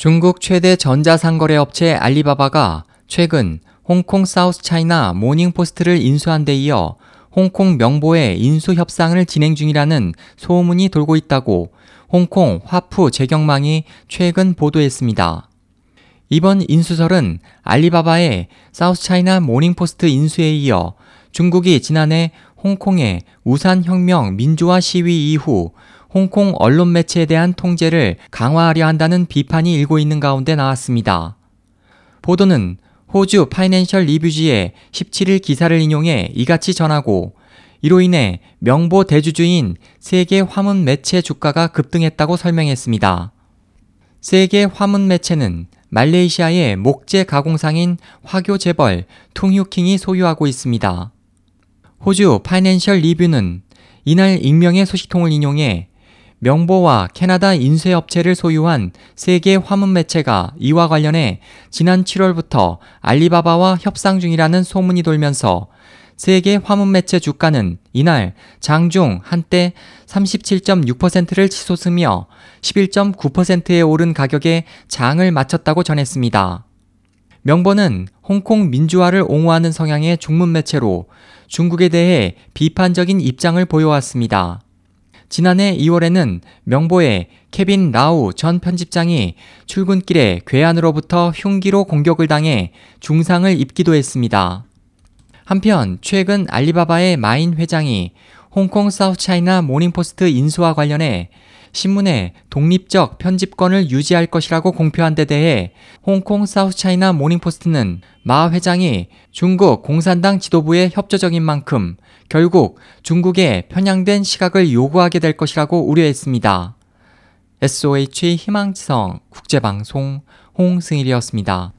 중국 최대 전자상거래 업체 알리바바가 최근 홍콩 사우스 차이나 모닝포스트를 인수한 데 이어 홍콩 명보의 인수 협상을 진행 중이라는 소문이 돌고 있다고 홍콩 화푸 재경망이 최근 보도했습니다. 이번 인수설은 알리바바의 사우스 차이나 모닝포스트 인수에 이어 중국이 지난해 홍콩의 우산혁명 민주화 시위 이후 홍콩 언론 매체에 대한 통제를 강화하려 한다는 비판이 일고 있는 가운데 나왔습니다. 보도는 호주 파이낸셜 리뷰지의 17일 기사를 인용해 이같이 전하고 이로 인해 명보 대주주인 세계 화문 매체 주가가 급등했다고 설명했습니다. 세계 화문 매체는 말레이시아의 목재 가공상인 화교 재벌 퉁휴킹이 소유하고 있습니다. 호주 파이낸셜 리뷰는 이날 익명의 소식통을 인용해 명보와 캐나다 인쇄업체를 소유한 세계 화문 매체가 이와 관련해 지난 7월부터 알리바바와 협상 중이라는 소문이 돌면서 세계 화문 매체 주가는 이날 장중 한때 37.6%를 치솟으며 11.9%에 오른 가격에 장을 마쳤다고 전했습니다. 명보는 홍콩 민주화를 옹호하는 성향의 중문 매체로 중국에 대해 비판적인 입장을 보여왔습니다. 지난해 2월에는 명보의 케빈 라우 전 편집장이 출근길에 괴한으로부터 흉기로 공격을 당해 중상을 입기도 했습니다. 한편 최근 알리바바의 마윈 회장이 홍콩 사우스차이나 모닝포스트 인수와 관련해 신문의 독립적 편집권을 유지할 것이라고 공표한 데 대해 홍콩 사우차이나 모닝포스트는 마 회장이 중국 공산당 지도부의 협조적인 만큼 결국 중국에 편향된 시각을 요구하게 될 것이라고 우려했습니다. SOH 희망지성 국제방송 홍승일이었습니다.